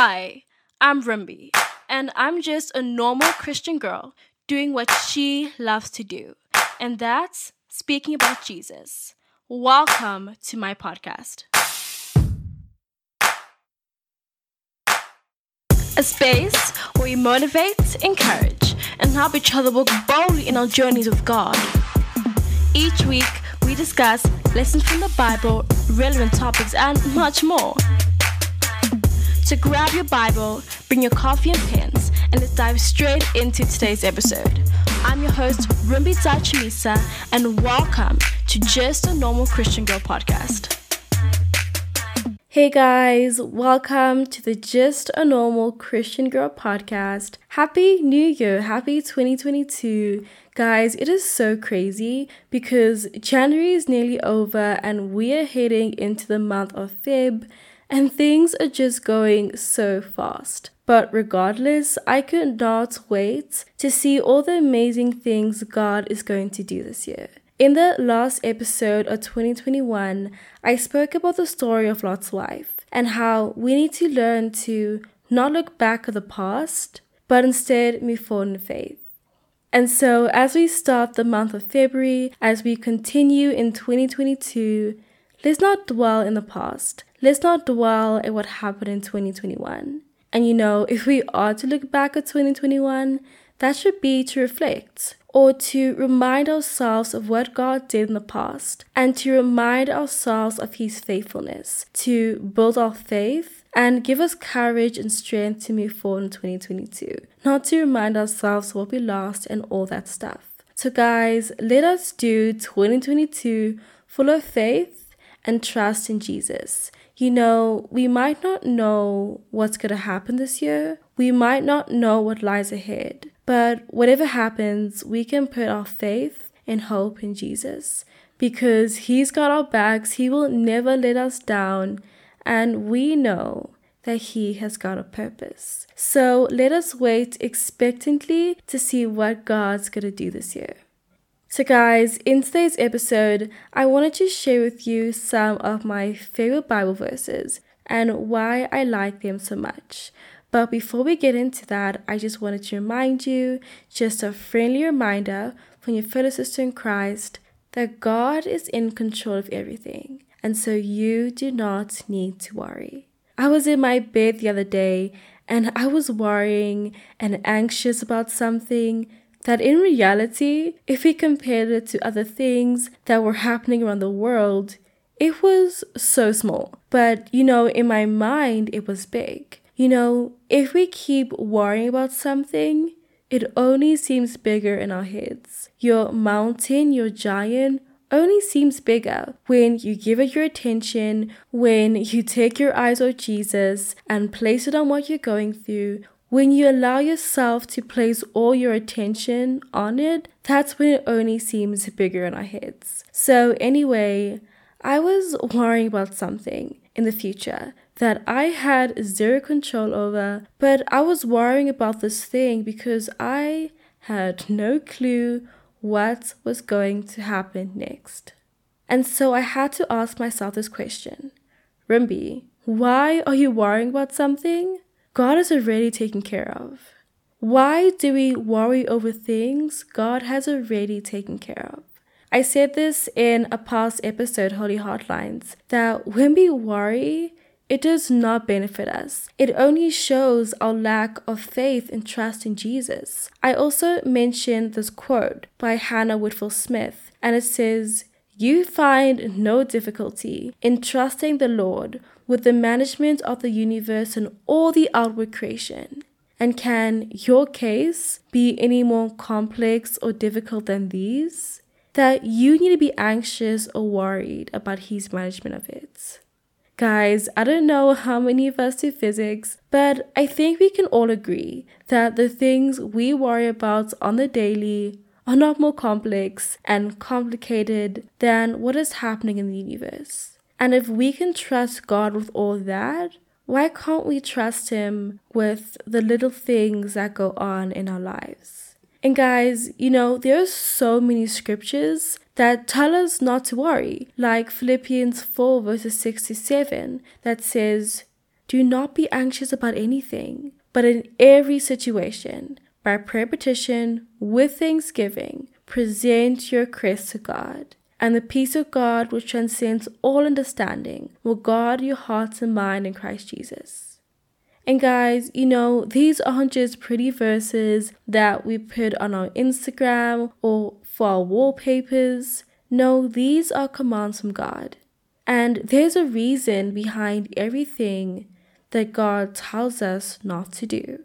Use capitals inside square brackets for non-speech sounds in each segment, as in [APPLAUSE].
Hi, I'm Rumbi, and I'm just a normal Christian girl doing what she loves to do, and that's speaking about Jesus. Welcome to my podcast. A space where we motivate, encourage, and help each other walk boldly in our journeys with God. Each week, we discuss lessons from the Bible, relevant topics, and much more. So grab your Bible, bring your coffee and pens, and let's dive straight into today's episode. I'm your host, Rumbi Zachimisa, and welcome to Just a Normal Christian Girl podcast. Hey guys, welcome to the Just a Normal Christian Girl podcast. Happy New Year, happy 2022. Guys, it is so crazy because January is nearly over and we are heading into the month of Feb and things are just going so fast. But regardless, I could not wait to see all the amazing things God is going to do this year. In the last episode of 2021, I spoke about the story of Lot's wife and how we need to learn to not look back at the past, but instead move forward in faith. And so, as we start the month of February, as we continue in 2022, let's not dwell in the past, let's not dwell at what happened in 2021. And you know, if we are to look back at 2021, that should be to reflect or to remind ourselves of what God did in the past and to remind ourselves of His faithfulness, to build our faith and give us courage and strength to move forward in 2022, not to remind ourselves what we lost and all that stuff. So, guys, let us do 2022 full of faith and trust in Jesus. You know, we might not know what's going to happen this year. We might not know what lies ahead. But whatever happens, we can put our faith and hope in Jesus because He's got our backs. He will never let us down. And we know that He has got a purpose. So let us wait expectantly to see what God's going to do this year. So, guys, in today's episode, I wanted to share with you some of my favorite Bible verses and why I like them so much. But before we get into that, I just wanted to remind you just a friendly reminder from your fellow sister in Christ that God is in control of everything, and so you do not need to worry. I was in my bed the other day and I was worrying and anxious about something that in reality, if we compared it to other things that were happening around the world, it was so small. But, you know, in my mind, it was big. You know, if we keep worrying about something, it only seems bigger in our heads. Your mountain, your giant, only seems bigger when you give it your attention, when you take your eyes off Jesus and place it on what you're going through, when you allow yourself to place all your attention on it, that's when it only seems bigger in our heads. So, anyway, I was worrying about something in the future that I had zero control over, but I was worrying about this thing because I had no clue what was going to happen next. And so I had to ask myself this question Rumbi, why are you worrying about something God is already taken care of. Why do we worry over things God has already taken care of? I said this in a past episode, Holy Heartlines, that when we worry, it does not benefit us. It only shows our lack of faith and trust in Jesus. I also mentioned this quote by Hannah Whitall Smith, and it says, You find no difficulty in trusting the Lord with the management of the universe and all the outward creation? And can your case be any more complex or difficult than these? That you need to be anxious or worried about his management of it. Guys, I don't know how many of us do physics, but I think we can all agree that the things we worry about on the daily are not more complex and complicated than what is happening in the universe. And if we can trust God with all that, why can't we trust Him with the little things that go on in our lives? And guys, you know, there are so many scriptures that tell us not to worry, like Philippians 4, verses 6 to 7, that says, Do not be anxious about anything, but in every situation, by prayer petition, with thanksgiving, present your requests to God. And the peace of God, which transcends all understanding, will guard your hearts and mind in Christ Jesus. And guys, you know, these aren't just pretty verses that we put on our Instagram or for our wallpapers. No, these are commands from God. And there's a reason behind everything that God tells us not to do.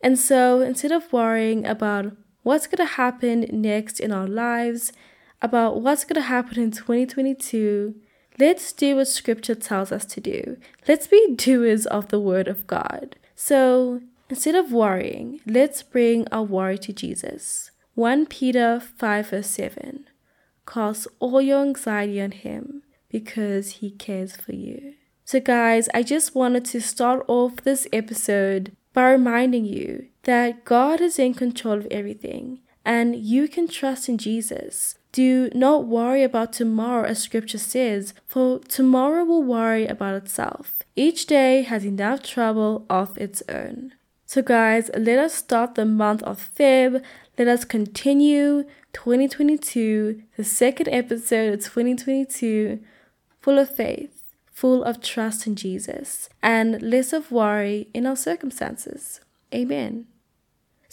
And so instead of worrying about what's going to happen next in our lives, about what's going to happen in 2022, let's do what scripture tells us to do. Let's be doers of the word of God. So instead of worrying, let's bring our worry to Jesus. 1 Peter 5 verse 7 Cast all your anxiety on him because he cares for you. So, guys, I just wanted to start off this episode by reminding you that God is in control of everything and you can trust in Jesus. Do not worry about tomorrow, as scripture says, for tomorrow will worry about itself. Each day has enough trouble of its own. So, guys, let us start the month of Feb. Let us continue 2022, the second episode of 2022, full of faith full of trust in Jesus and less of worry in our circumstances. Amen.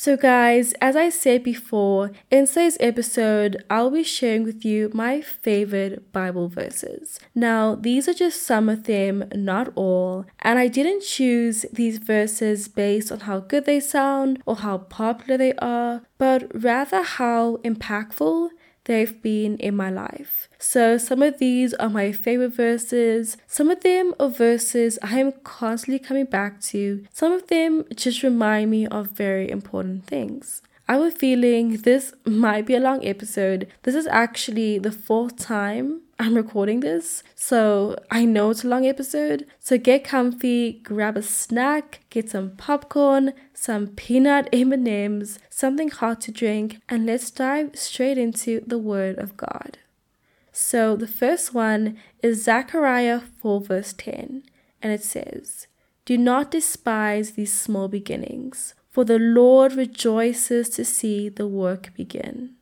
So, guys, as I said before, in today's episode, I'll be sharing with you my favorite Bible verses. Now, these are just some of them, not all, and I didn't choose these verses based on how good they sound or how popular they are, but rather how impactful they've been in my life. So some of these are my favorite verses. Some of them are verses I am constantly coming back to. Some of them just remind me of very important things. I have a feeling this might be a long episode. This is actually the fourth time I'm recording this, so I know it's a long episode. So get comfy, grab a snack, get some popcorn, some peanut M&Ms, something hot to drink, and let's dive straight into the word of God. So the first one is Zechariah 4 verse 10, and it says, "Do not despise these small beginnings, for the Lord rejoices to see the work begin."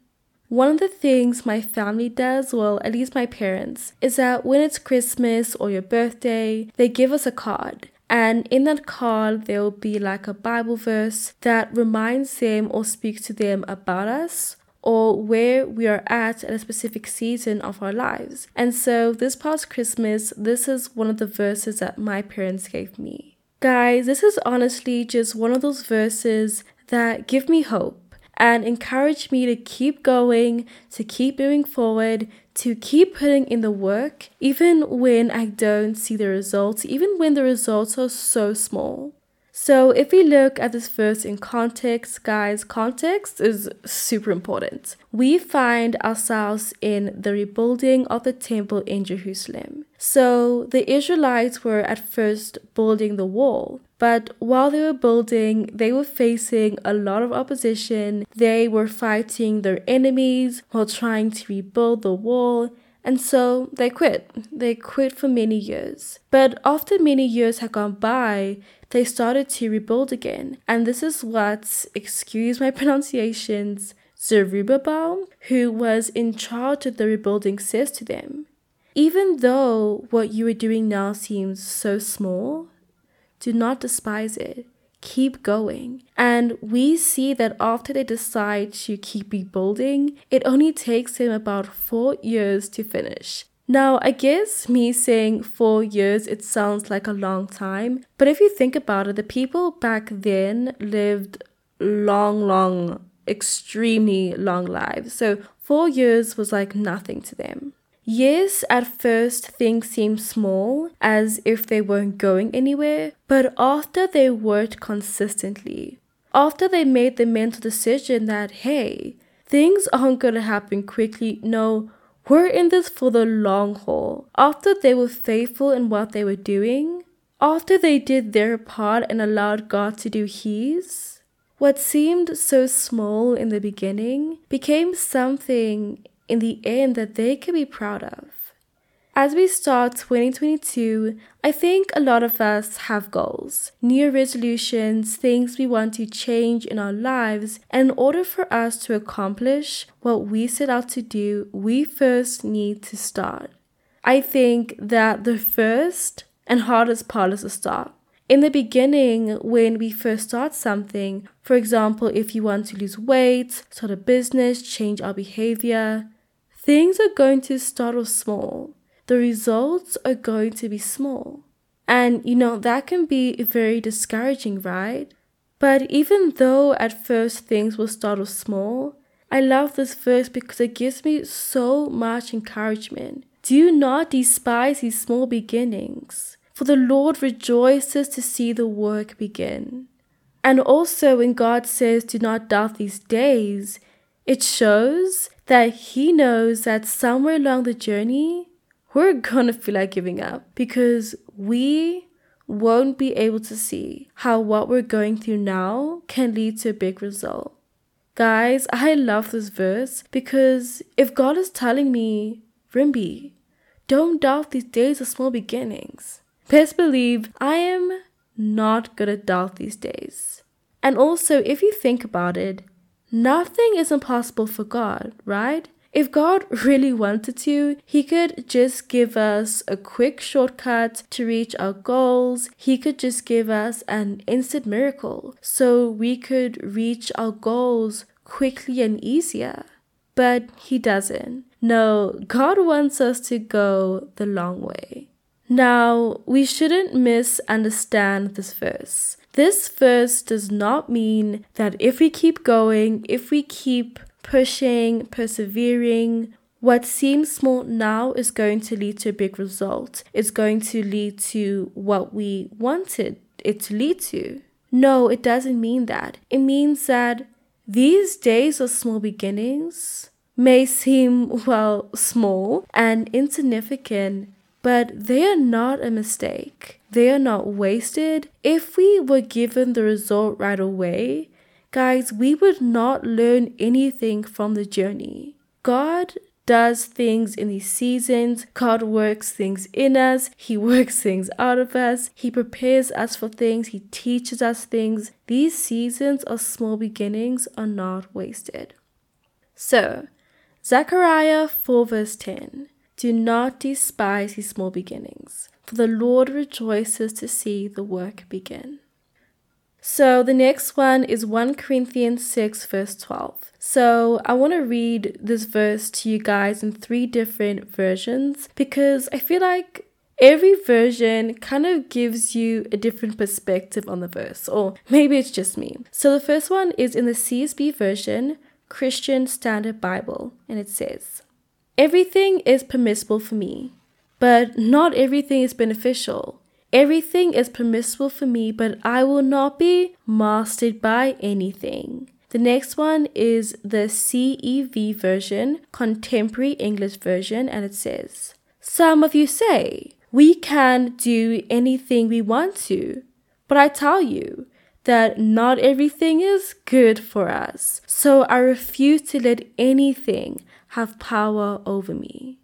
One of the things my family does, well, at least my parents, is that when it's Christmas or your birthday, they give us a card. And in that card, there will be like a Bible verse that reminds them or speaks to them about us or where we are at at a specific season of our lives. And so this past Christmas, this is one of the verses that my parents gave me. Guys, this is honestly just one of those verses that give me hope and encourage me to keep going, to keep moving forward, to keep putting in the work, even when I don't see the results, even when the results are so small. So, if we look at this verse in context, guys, context is super important. We find ourselves in the rebuilding of the temple in Jerusalem. So, the Israelites were at first building the wall, but while they were building, they were facing a lot of opposition. They were fighting their enemies while trying to rebuild the wall. And so they quit. They quit for many years. But after many years had gone by, they started to rebuild again. And this is what, excuse my [LAUGHS] pronunciations, Zerubbabel, who was in charge of the rebuilding, says to them. Even though what you are doing now seems so small, do not despise it. Keep going. And we see that after they decide to keep rebuilding, it only takes them about four years to finish. Now, I guess me saying four years, it sounds like a long time, but if you think about it, the people back then lived long, long, extremely long lives. So four years was like nothing to them. Yes, at first things seemed small, as if they weren't going anywhere, but after they worked consistently, after they made the mental decision that, hey, things aren't going to happen quickly, no, we're in this for the long haul. After they were faithful in what they were doing, after they did their part and allowed God to do His, what seemed so small in the beginning became something in the end that they can be proud of. As we start 2022, I think a lot of us have goals, new resolutions, things we want to change in our lives. And in order for us to accomplish what we set out to do, we first need to start. I think that the first and hardest part is to start. In the beginning, when we first start something, for example, if you want to lose weight, start a business, change our behavior, things are going to start off small the results are going to be small. And you know, that can be very discouraging, right? But even though at first things will start off small, I love this verse because it gives me so much encouragement. Do not despise these small beginnings, for the Lord rejoices to see the work begin. And also, when God says, Do not doubt these days, it shows that He knows that somewhere along the journey, we're gonna feel like giving up because we won't be able to see how what we're going through now can lead to a big result. Guys, I love this verse because if God is telling me, Rumbi, don't doubt these days of small beginnings, best believe I am not gonna doubt these days. And also, if you think about it, nothing is impossible for God, right? If God really wanted to, He could just give us a quick shortcut to reach our goals. He could just give us an instant miracle so we could reach our goals quickly and easier. But He doesn't. No, God wants us to go the long way. Now, we shouldn't misunderstand this verse. This verse does not mean that if we keep going, if we keep pushing, persevering. What seems small now is going to lead to a big result. It's going to lead to what we wanted it to lead to. No, it doesn't mean that. It means that these days of small beginnings may seem, [LAUGHS] well, small and insignificant, but they are not a mistake. They are not wasted. If we were given the result right away, guys, we would not learn anything from the journey. God does things in these seasons. God works things in us. He works things out of us. He prepares us for things. He teaches us things. These seasons of small beginnings are not wasted. So, Zechariah 4 verse 10 Do not despise these small beginnings, for the Lord rejoices to see the work begin. So the next one is 1 Corinthians 6, verse 12. So I want to read this verse to you guys in three different versions because I feel like every version kind of gives you a different perspective on the verse, or maybe it's just me. So the first one is in the CSB version, Christian Standard Bible, and it says, Everything is permissible for me, but not everything is beneficial. Everything is permissible for me, but I will not be mastered by anything. The next one is the CEV version, Contemporary English Version, and it says, Some of you say, we can do anything we want to, but I tell you that not everything is good for us, so I refuse to let anything have power over me.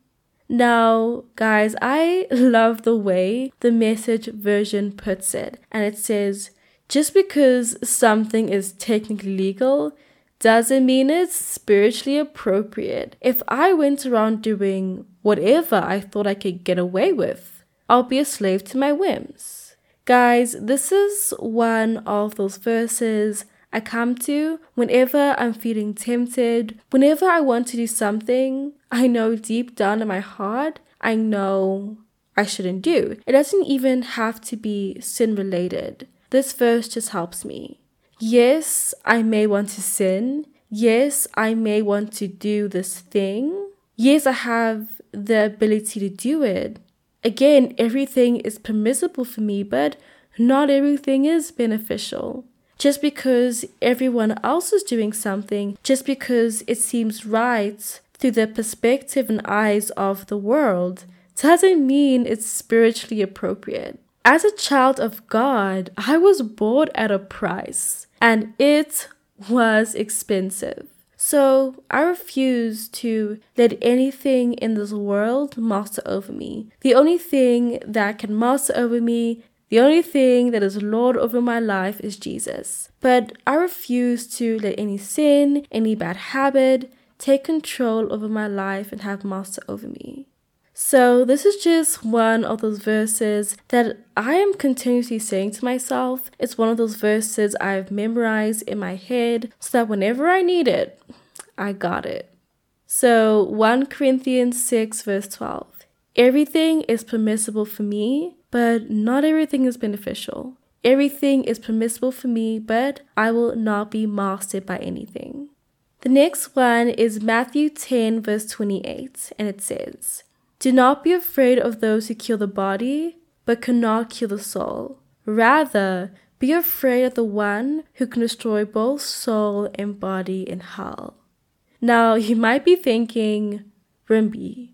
Now, guys, I [LAUGHS] love the way the message version puts it. And it says, just because something is technically legal doesn't mean it's spiritually appropriate. If I went around doing whatever I thought I could get away with, I'll be a slave to my whims. Guys, this is one of those verses I come to whenever I'm feeling tempted, whenever I want to do something I know deep down in my heart, I know I shouldn't do. It doesn't even have to be sin related. This verse just helps me. Yes, I may want to sin. Yes, I may want to do this thing. Yes, I have the ability to do it. Again, everything is permissible for me, but not everything is beneficial. Just because everyone else is doing something, just because it seems right through the perspective and eyes of the world, doesn't mean it's spiritually appropriate. As a child of God, I was bought at a price, and it was expensive. So I refuse to let anything in this world master over me. The only thing that can master over me the only thing that is Lord over my life is Jesus. But I refuse to let any sin, any bad habit, take control over my life and have master over me. So, this is just one of those verses that I am continuously saying to myself. It's one of those verses I've memorized in my head so that whenever I need it, I got it. So, 1 Corinthians 6, verse 12. Everything is permissible for me, but not everything is beneficial. Everything is permissible for me, but I will not be mastered by anything. The next one is Matthew 10, verse 28, and it says, Do not be afraid of those who kill the body, but cannot kill the soul. Rather, be afraid of the one who can destroy both soul and body in hell. Now, you might be thinking, Rumbi,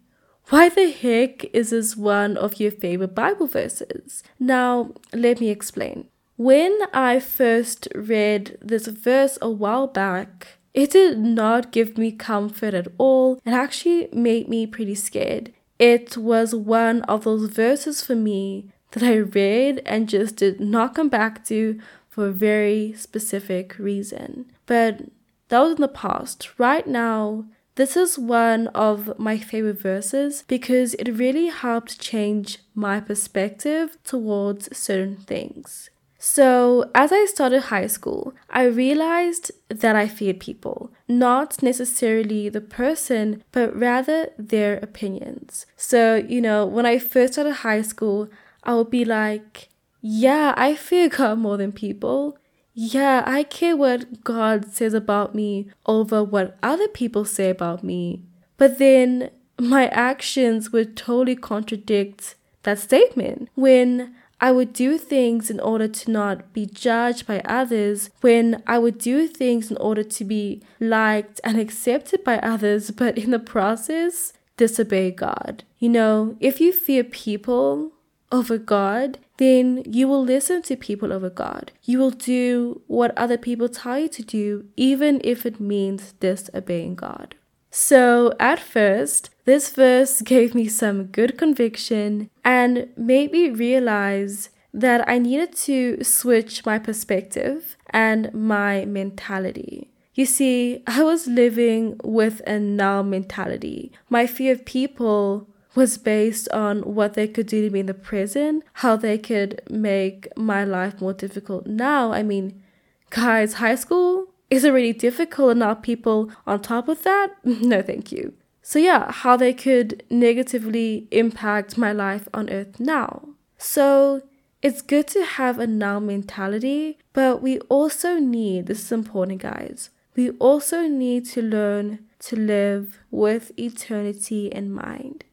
why the heck is this one of your favorite Bible verses? Now, let me explain. When I first read this verse a while back, it did not give me comfort at all. It actually made me pretty scared. It was one of those verses for me that I read and just did not come back to for a very specific reason. But that was in the past. Right now, this is one of my favorite verses because it really helped change my perspective towards certain things. So, as I started high school, I realized that I feared people, not necessarily the person, but rather their opinions. So, you know, when I first started high school, I would be like, yeah, I fear God more than people. Yeah, I care what God says about me over what other people say about me. But then my actions would totally contradict that statement. When I would do things in order to not be judged by others, when I would do things in order to be liked and accepted by others, but in the process, disobey God. You know, if you fear people over God, then you will listen to people over God. You will do what other people tell you to do, even if it means disobeying God. So, at first, this verse [LAUGHS] gave me some good conviction and made me realize that I needed to switch my perspective and my mentality. You see, I was living with a now mentality. My fear of people was based on what they could do to me in the prison, how they could make my life more difficult now. I mean, guys, high school is already difficult, and now people on top of that, [LAUGHS] no, thank you. So, yeah, how they could negatively impact my life on earth now. So, it's good to have a now mentality, but we also need this is important, guys. We also need to learn to live with eternity in mind.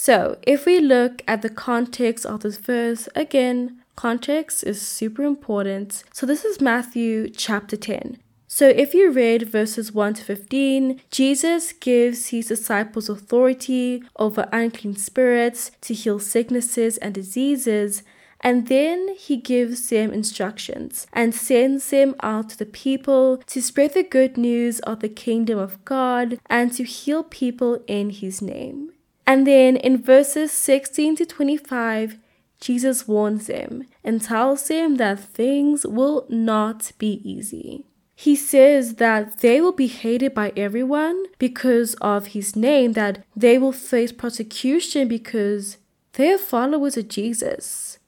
So, if we look at the context of this verse, again, context is super important. So, this is Matthew chapter 10. So, if you read verses 1 to 15, Jesus gives his disciples authority over unclean spirits to heal sicknesses and diseases. And then he gives them instructions and sends them out to the people to spread the good news of the kingdom of God and to heal people in his name. And then in verses 16 to 25, Jesus warns them and tells them that things will not be easy. He says that they will be hated by everyone because of his name, that they will face persecution because they are followers of Jesus.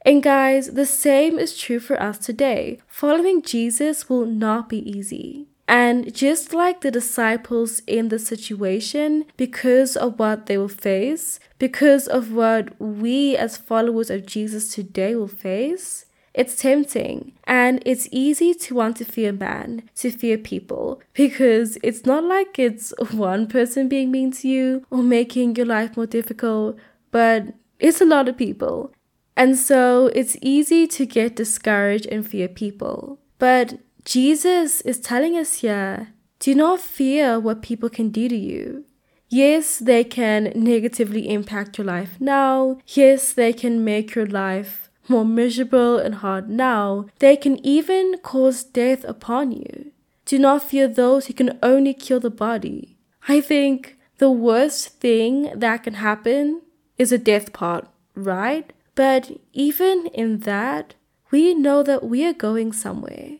And guys, the same is true for us today. Following Jesus will not be easy. And just like the disciples in the situation, because of what they will face, because of what we as followers of Jesus today will face, it's tempting and it's easy to want to fear man, to fear people, because it's not like it's [LAUGHS] one person being mean to you or making your life more difficult, but it's a lot of people. And so it's easy to get discouraged and fear people. But Jesus is telling us here do not fear what people can do to you. Yes, they can negatively impact your life now. Yes, they can make your life more miserable and hard now. They can even cause death upon you. Do not fear those who can only kill the body. I think the worst thing that can happen is a death part, right? But even in that, we know that we are going somewhere.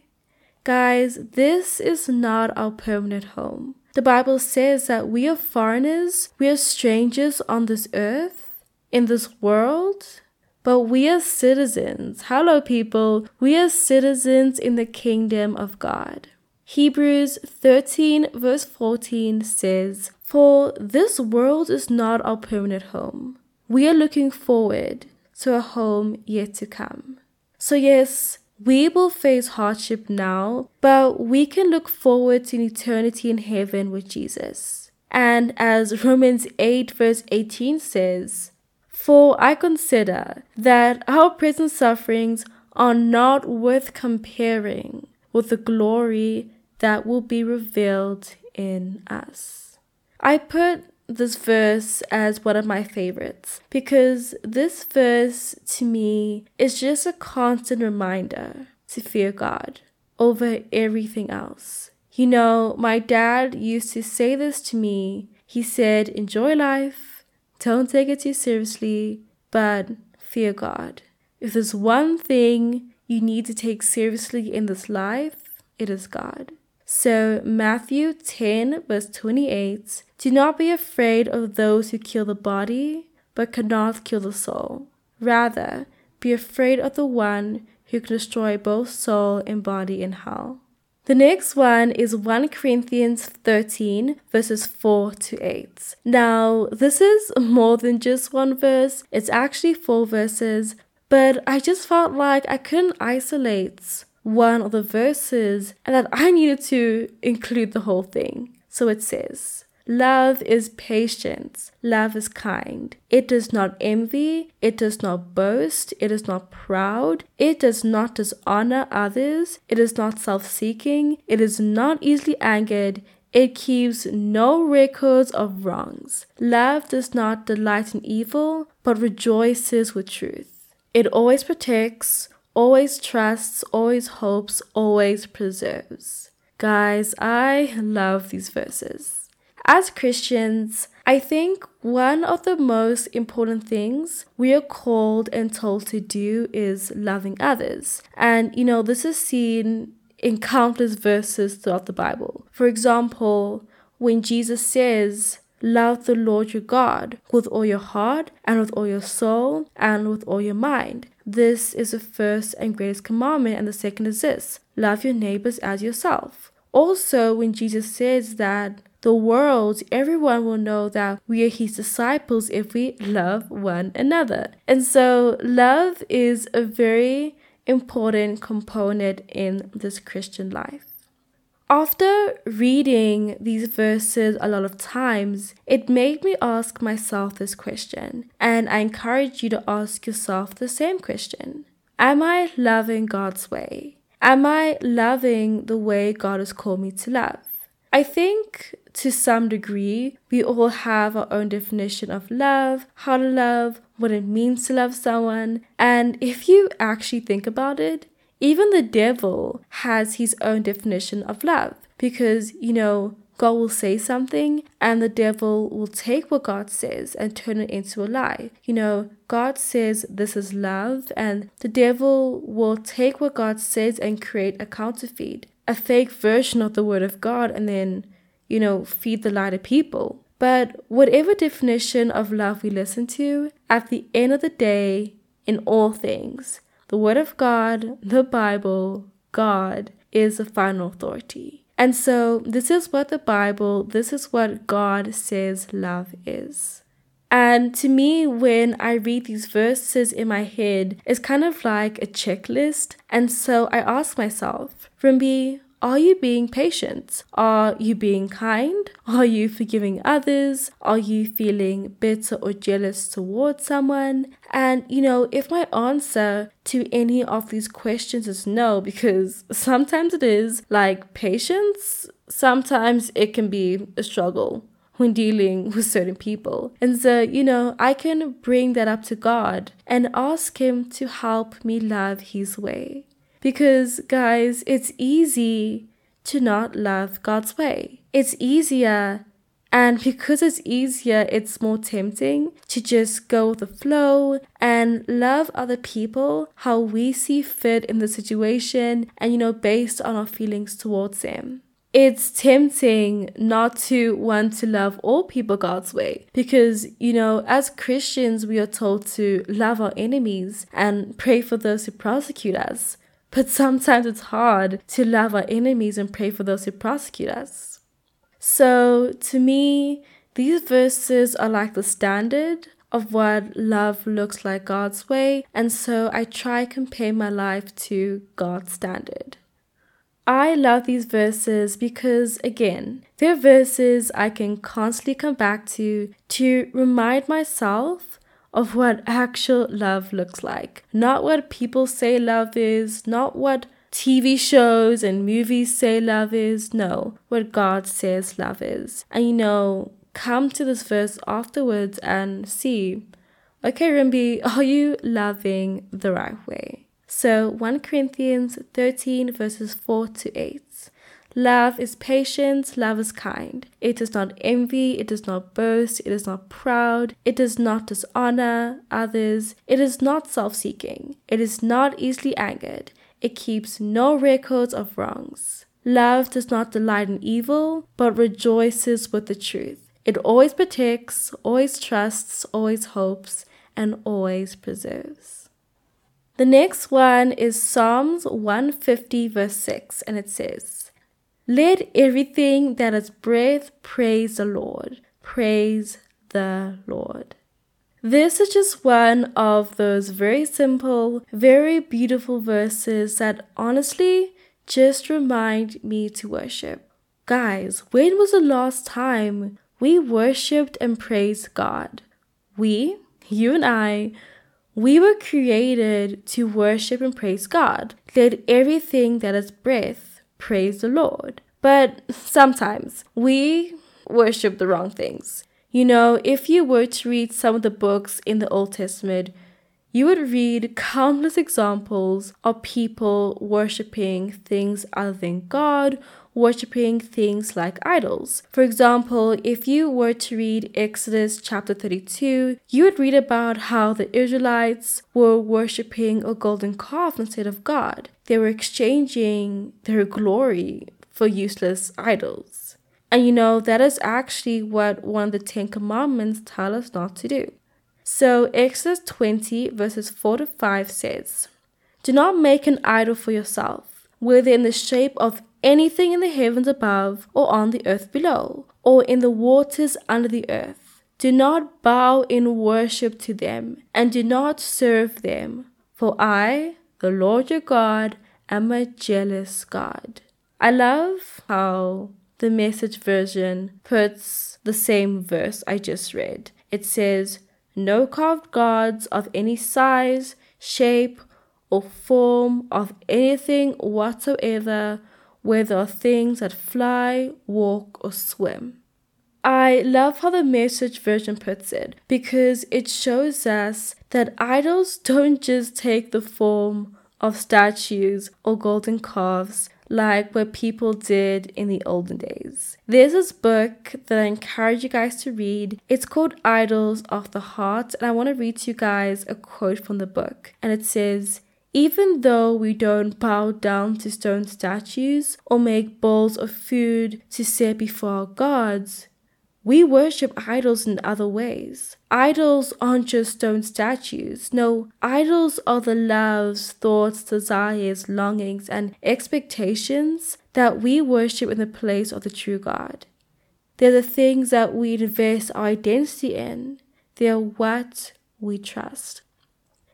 Guys, this is not our permanent home. The Bible says that we are foreigners, we are strangers on this earth, in this world, but we are citizens. Hello, people. We are citizens in the kingdom of God. Hebrews 13, verse 14 says, For this world is not our permanent home. We are looking forward to a home yet to come. So, yes, we will face hardship now, but we can look forward to an eternity in heaven with Jesus. And as [LAUGHS] Romans 8, verse 18 says, For I consider that our present sufferings are not worth comparing with the glory that will be revealed in us. I put this verse as one of my favorites because this verse to me is just a constant reminder to fear God over everything else. You know, my dad used to say this to me. He said, Enjoy life, don't take it too seriously, but fear God. If there's one thing you need to take seriously in this life, it is God. So, Matthew 10, verse 28 Do not be afraid of those who kill the body, but cannot kill the soul. Rather, be afraid of the one who can destroy both soul and body in hell. The next one is 1 Corinthians 13, verses 4 to 8. Now, this is more than just one verse, it's actually four verses, but I just felt like I couldn't isolate one of the verses and that I needed to include the whole thing. So it says, Love is patient. Love is kind. It does not envy. It does not boast. It is not proud. It does not dishonor others. It is not self seeking. It is not easily angered. It keeps no records of wrongs. Love does not delight in evil, but rejoices with truth. It always protects, always trusts, always hopes, always preserves. Guys, I love these verses. As Christians, I think one of the most important things we are called and told to do is loving others. And, you know, this is seen in countless verses throughout the Bible. For example, when Jesus says, Love the Lord your God with all your heart and with all your soul and with all your mind. This is the first and greatest commandment, and the second is this love your neighbors as yourself. Also, when Jesus says that the world, everyone will know that we are his disciples if we love one another. And so, love is a very important component in this Christian life. After reading these verses a lot of times, it made me ask myself this question, and I encourage you to ask yourself the same question Am I loving God's way? Am I loving the way God has called me to love? I think to some degree, we all have our own definition of love, how to love, what it means to love someone. And if you actually think about it, even the devil has his own definition of love because, you know, God will say something and the devil will take what God says and turn it into a lie. You know, God says this is love, and the devil will take what God says and create a counterfeit, a fake version of the word of God, and then, you know, feed the lie to people. But whatever definition of love we listen to, at the end of the day, in all things, the Word of God, the Bible, God is the final authority. And so, this is what the Bible, this is what God says love is. And to me, when I read these verses in my head, it's kind of like a checklist. And so I ask myself, Rumbi, are you being patient? Are you being kind? Are you forgiving others? Are you feeling bitter or jealous towards someone? And, you know, if my answer to any of these questions is no, because sometimes it is, like patience, sometimes it can be a struggle when dealing with certain people. And so, you know, I can bring that up to God and ask Him to help me love His way. Because, guys, it's easy to not love God's way. It's easier and because it's easier, it's more tempting to just go with the flow and love other people how we see fit in the situation and, you know, based on our feelings towards them. It's tempting not to want to love all people God's way because, you know, as Christians, we are told to love our enemies and pray for those who prosecute us. But sometimes it's hard to love our enemies and pray for those who prosecute us. So to me, these verses are like the standard of what love looks like God's way, and so I try compare my life to God's standard. I love these verses because, again, they're verses I can constantly come back to to remind myself of what actual love looks like. Not what people say love is, not what TV shows and movies say love is. No, what God says love is. And you know, come to this verse afterwards and see, okay, Rumbi, are you loving the right way? So 1 Corinthians 13 verses 4 to 8. Love is patient, love is kind. It does not envy, it does not boast, it is not proud, it does not dishonor others, it is not self seeking, it is not easily angered, it keeps no records of wrongs. Love does not delight in evil, but rejoices with the truth. It always protects, always trusts, always hopes, and always preserves. The next one is Psalms 150, verse 6, and it says, Let everything that has breath praise the Lord. Praise the Lord. This is just one of those very simple, very beautiful verses that honestly just remind me to worship. Guys, when was the last time we worshiped and praised God? We, you and I, we were created to worship and praise God. Let everything that is breath praise the Lord. But sometimes we worship the wrong things. You know, if you were to read some of the books in the Old Testament, you would read countless examples of people worshipping things other than God, worshipping things like idols. For example, if you were to read Exodus chapter 32, you would read about how the Israelites were worshipping a golden calf instead of God. They were exchanging their glory for useless idols. And you know, that is actually what one of the Ten Commandments tell us not to do. So, Exodus 20, verses 4 to 5 says, Do not make an idol for yourself, whether in the shape of anything in the heavens above, or on the earth below, or in the waters under the earth. Do not bow in worship to them, and do not serve them, for I, the Lord your God, am a jealous God. I love how the message version puts the same verse I just read. It says, No carved gods of any size, shape, or form of anything whatsoever, whether things that fly, walk, or swim. I love how the message version puts it because it shows us that idols don't just take the form of statues or golden calves, like what people did in the olden days. There's this book that I encourage you guys to read. It's called Idols of the Heart, and I want to read to you guys a quote from the book. And it says, even though we don't bow down to stone statues or make bowls of food to set before our gods, we worship idols in other ways. Idols aren't just stone statues. No, idols are the loves, thoughts, desires, longings, and expectations that we worship in the place of the true God. They're the things that we invest our identity in. They're what we trust.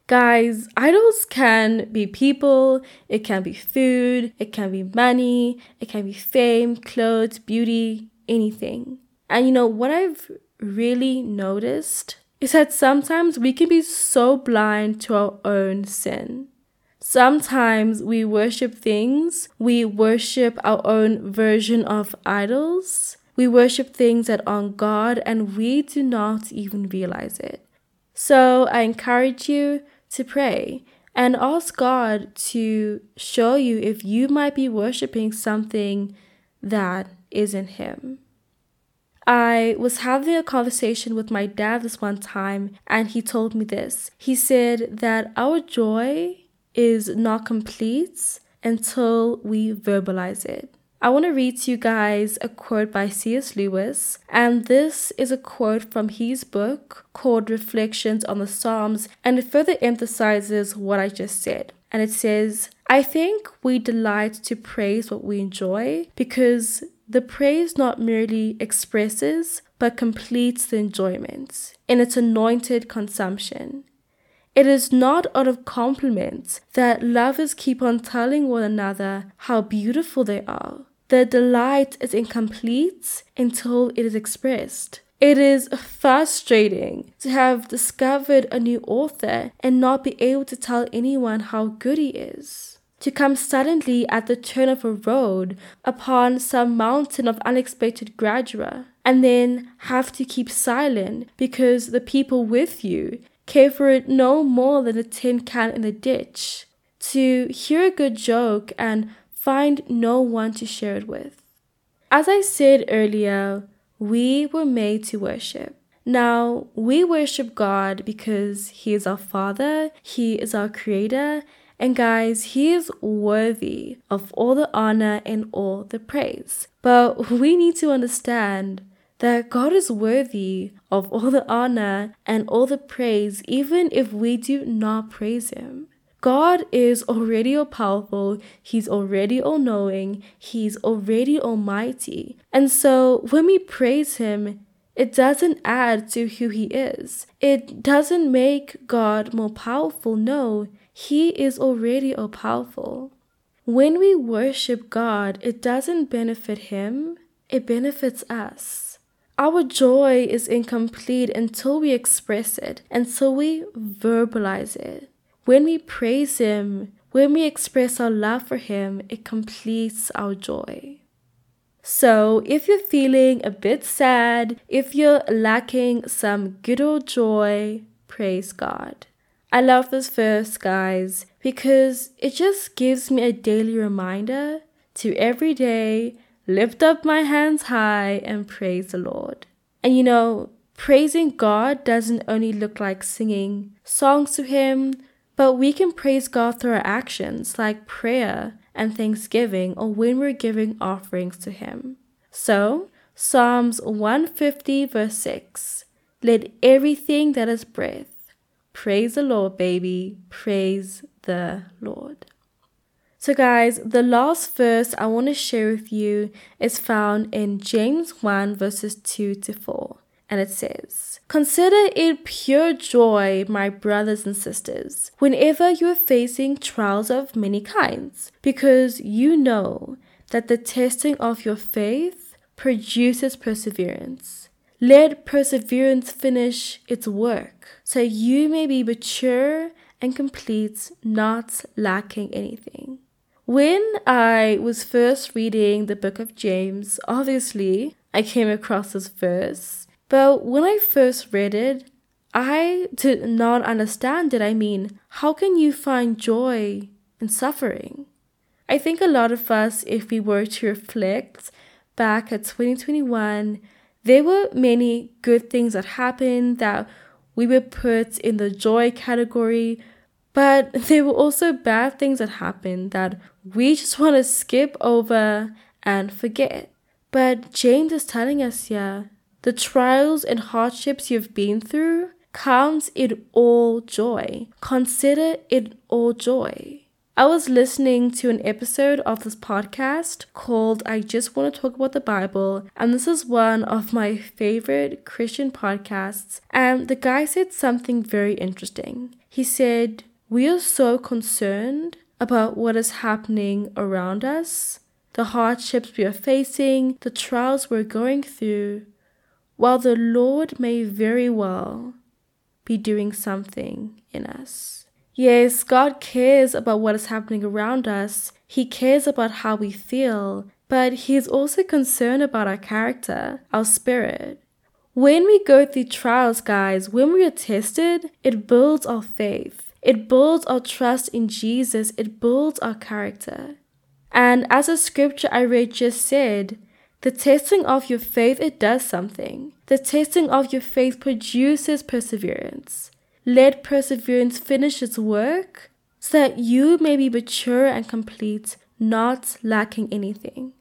Guys, idols can be people, it can be food, it can be money, it can be fame, clothes, beauty, anything. And you know, what I've really noticed is that sometimes we can be so blind to our own sin. Sometimes we worship things, we worship our own version of idols, we worship things that aren't God, and we do not even realize it. So I encourage you to pray and ask God to show you if you might be worshiping something that isn't Him. I was having a conversation with my dad this one time, and he told me this. He said that our joy is not complete until we verbalize it. I want to read to you guys a quote by C.S. Lewis, and this is a quote from his book called Reflections on the Psalms, and it further emphasizes what I just said. And it says, I think we delight to praise what we enjoy because the praise not merely expresses but completes the enjoyment in its anointed consumption. It is not out of compliment that lovers keep on telling one another how beautiful they are. The delight is incomplete until it is expressed. It is frustrating to have discovered a new author and not be able to tell anyone how good he is. To come suddenly at the turn of a road upon some mountain of unexpected grandeur, and then have to keep silent because the people with you care for it no more than a tin can in the ditch, to hear a good joke and find no one to share it with. As I said earlier, we were made to worship. Now, we worship God because He is our Father, He is our Creator, and guys, He is worthy of all the honor and all the praise. But we need to understand that God is worthy of all the honor and all the praise, even if we do not praise Him. God is already all powerful, He's already all knowing, He's already almighty. And so when we praise Him, it doesn't add to who He is. It doesn't make God more powerful. No, He is already all powerful. When we worship God, it doesn't benefit Him, it benefits us. Our joy is incomplete until we express it, until we verbalize it. When we praise Him, when we express our love for Him, it completes our joy. So, if you're feeling a bit sad, if you're lacking some good old joy, praise God. I love this verse, guys, because it just gives me a daily reminder to every day lift up my hands high and praise the Lord. And you know, praising God doesn't only look like singing songs to Him, but we can praise God through our actions like prayer and thanksgiving or when we're giving offerings to Him. So, Psalms 150, verse 6 Let everything that is breath praise the Lord, baby. Praise the Lord. So, guys, the last verse I want to share with you is found in James 1, verses 2 to 4. And it says, Consider it pure joy, my brothers and sisters, whenever you are facing trials of many kinds, because you know that the testing of your faith produces perseverance. Let perseverance finish its work, so you may be mature and complete, not lacking anything. When I was first reading the book of James, obviously I came across this verse, but when I first read it, I did not understand it. I mean, how can you find joy in suffering? I think a lot of us, if we were to reflect back at 2021, there were many good things that happened that we were put in the joy category, but [LAUGHS] there were also bad things that happened that we just want to skip over and forget. But James is telling us here the trials and hardships you've been through, count it all joy. Consider it all joy. I was listening to an episode of this podcast called I Just Want to Talk About the Bible, and this is one of my favorite Christian podcasts. And the guy said something very interesting. He said, we are so concerned about what is happening around us, the hardships we are facing, the trials we're going through, while the Lord may very well be doing something in us. Yes, God cares about what is happening around us. He cares about how we feel, but He is also concerned about our character, our spirit. When we go through trials, guys, when we are tested, it builds our faith It builds our trust in Jesus, it builds our character. And as the scripture I read just said, the testing of your faith, it does something. The testing of your faith produces perseverance. Let perseverance finish its work so that you may be mature and complete, not lacking anything.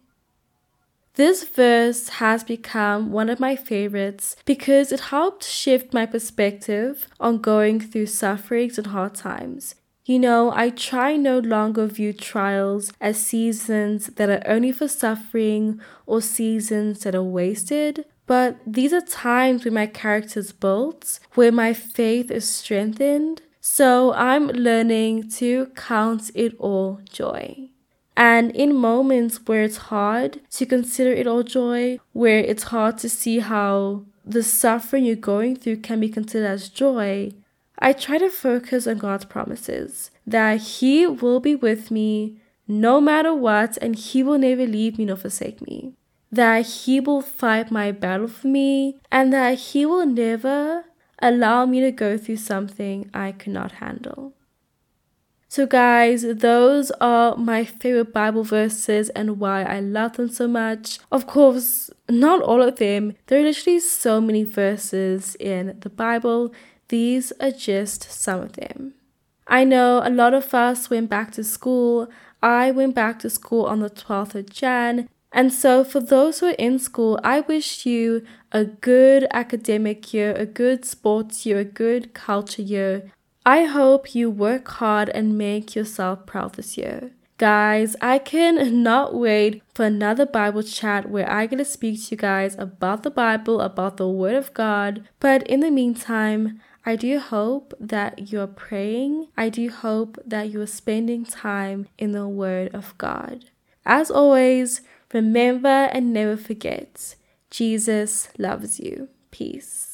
This verse has become one of my favorites because it helped shift my perspective on going through sufferings and hard times. You know, I try no longer view trials as seasons that are only for suffering or seasons that are wasted, but these are times when my character is built, where my faith is strengthened. So I'm learning to count it all joy. And in moments where it's hard to consider it all joy, where it's hard to see how the suffering you're going through can be considered as joy, I try to focus on God's promises that He will be with me no matter what, and He will never leave me nor forsake me. That He will fight my battle for me, and that He will never allow me to go through something I cannot handle. So, guys, those are my favorite Bible verses and why I love them so much. Of course, not all of them. There are literally so many verses in the Bible. These are just some of them. I know a lot of us went back to school. I went back to school on the 12th of Jan. And so, for those who are in school, I wish you a good academic year, a good sports year, a good culture year. I hope you work hard and make yourself proud this year. Guys, I cannot [LAUGHS] wait for another Bible chat where I get to speak to you guys about the Bible, about the Word of God. But in the meantime, I do hope that you're praying. I do hope that you're spending time in the Word of God. As always, remember and never forget Jesus loves you. Peace.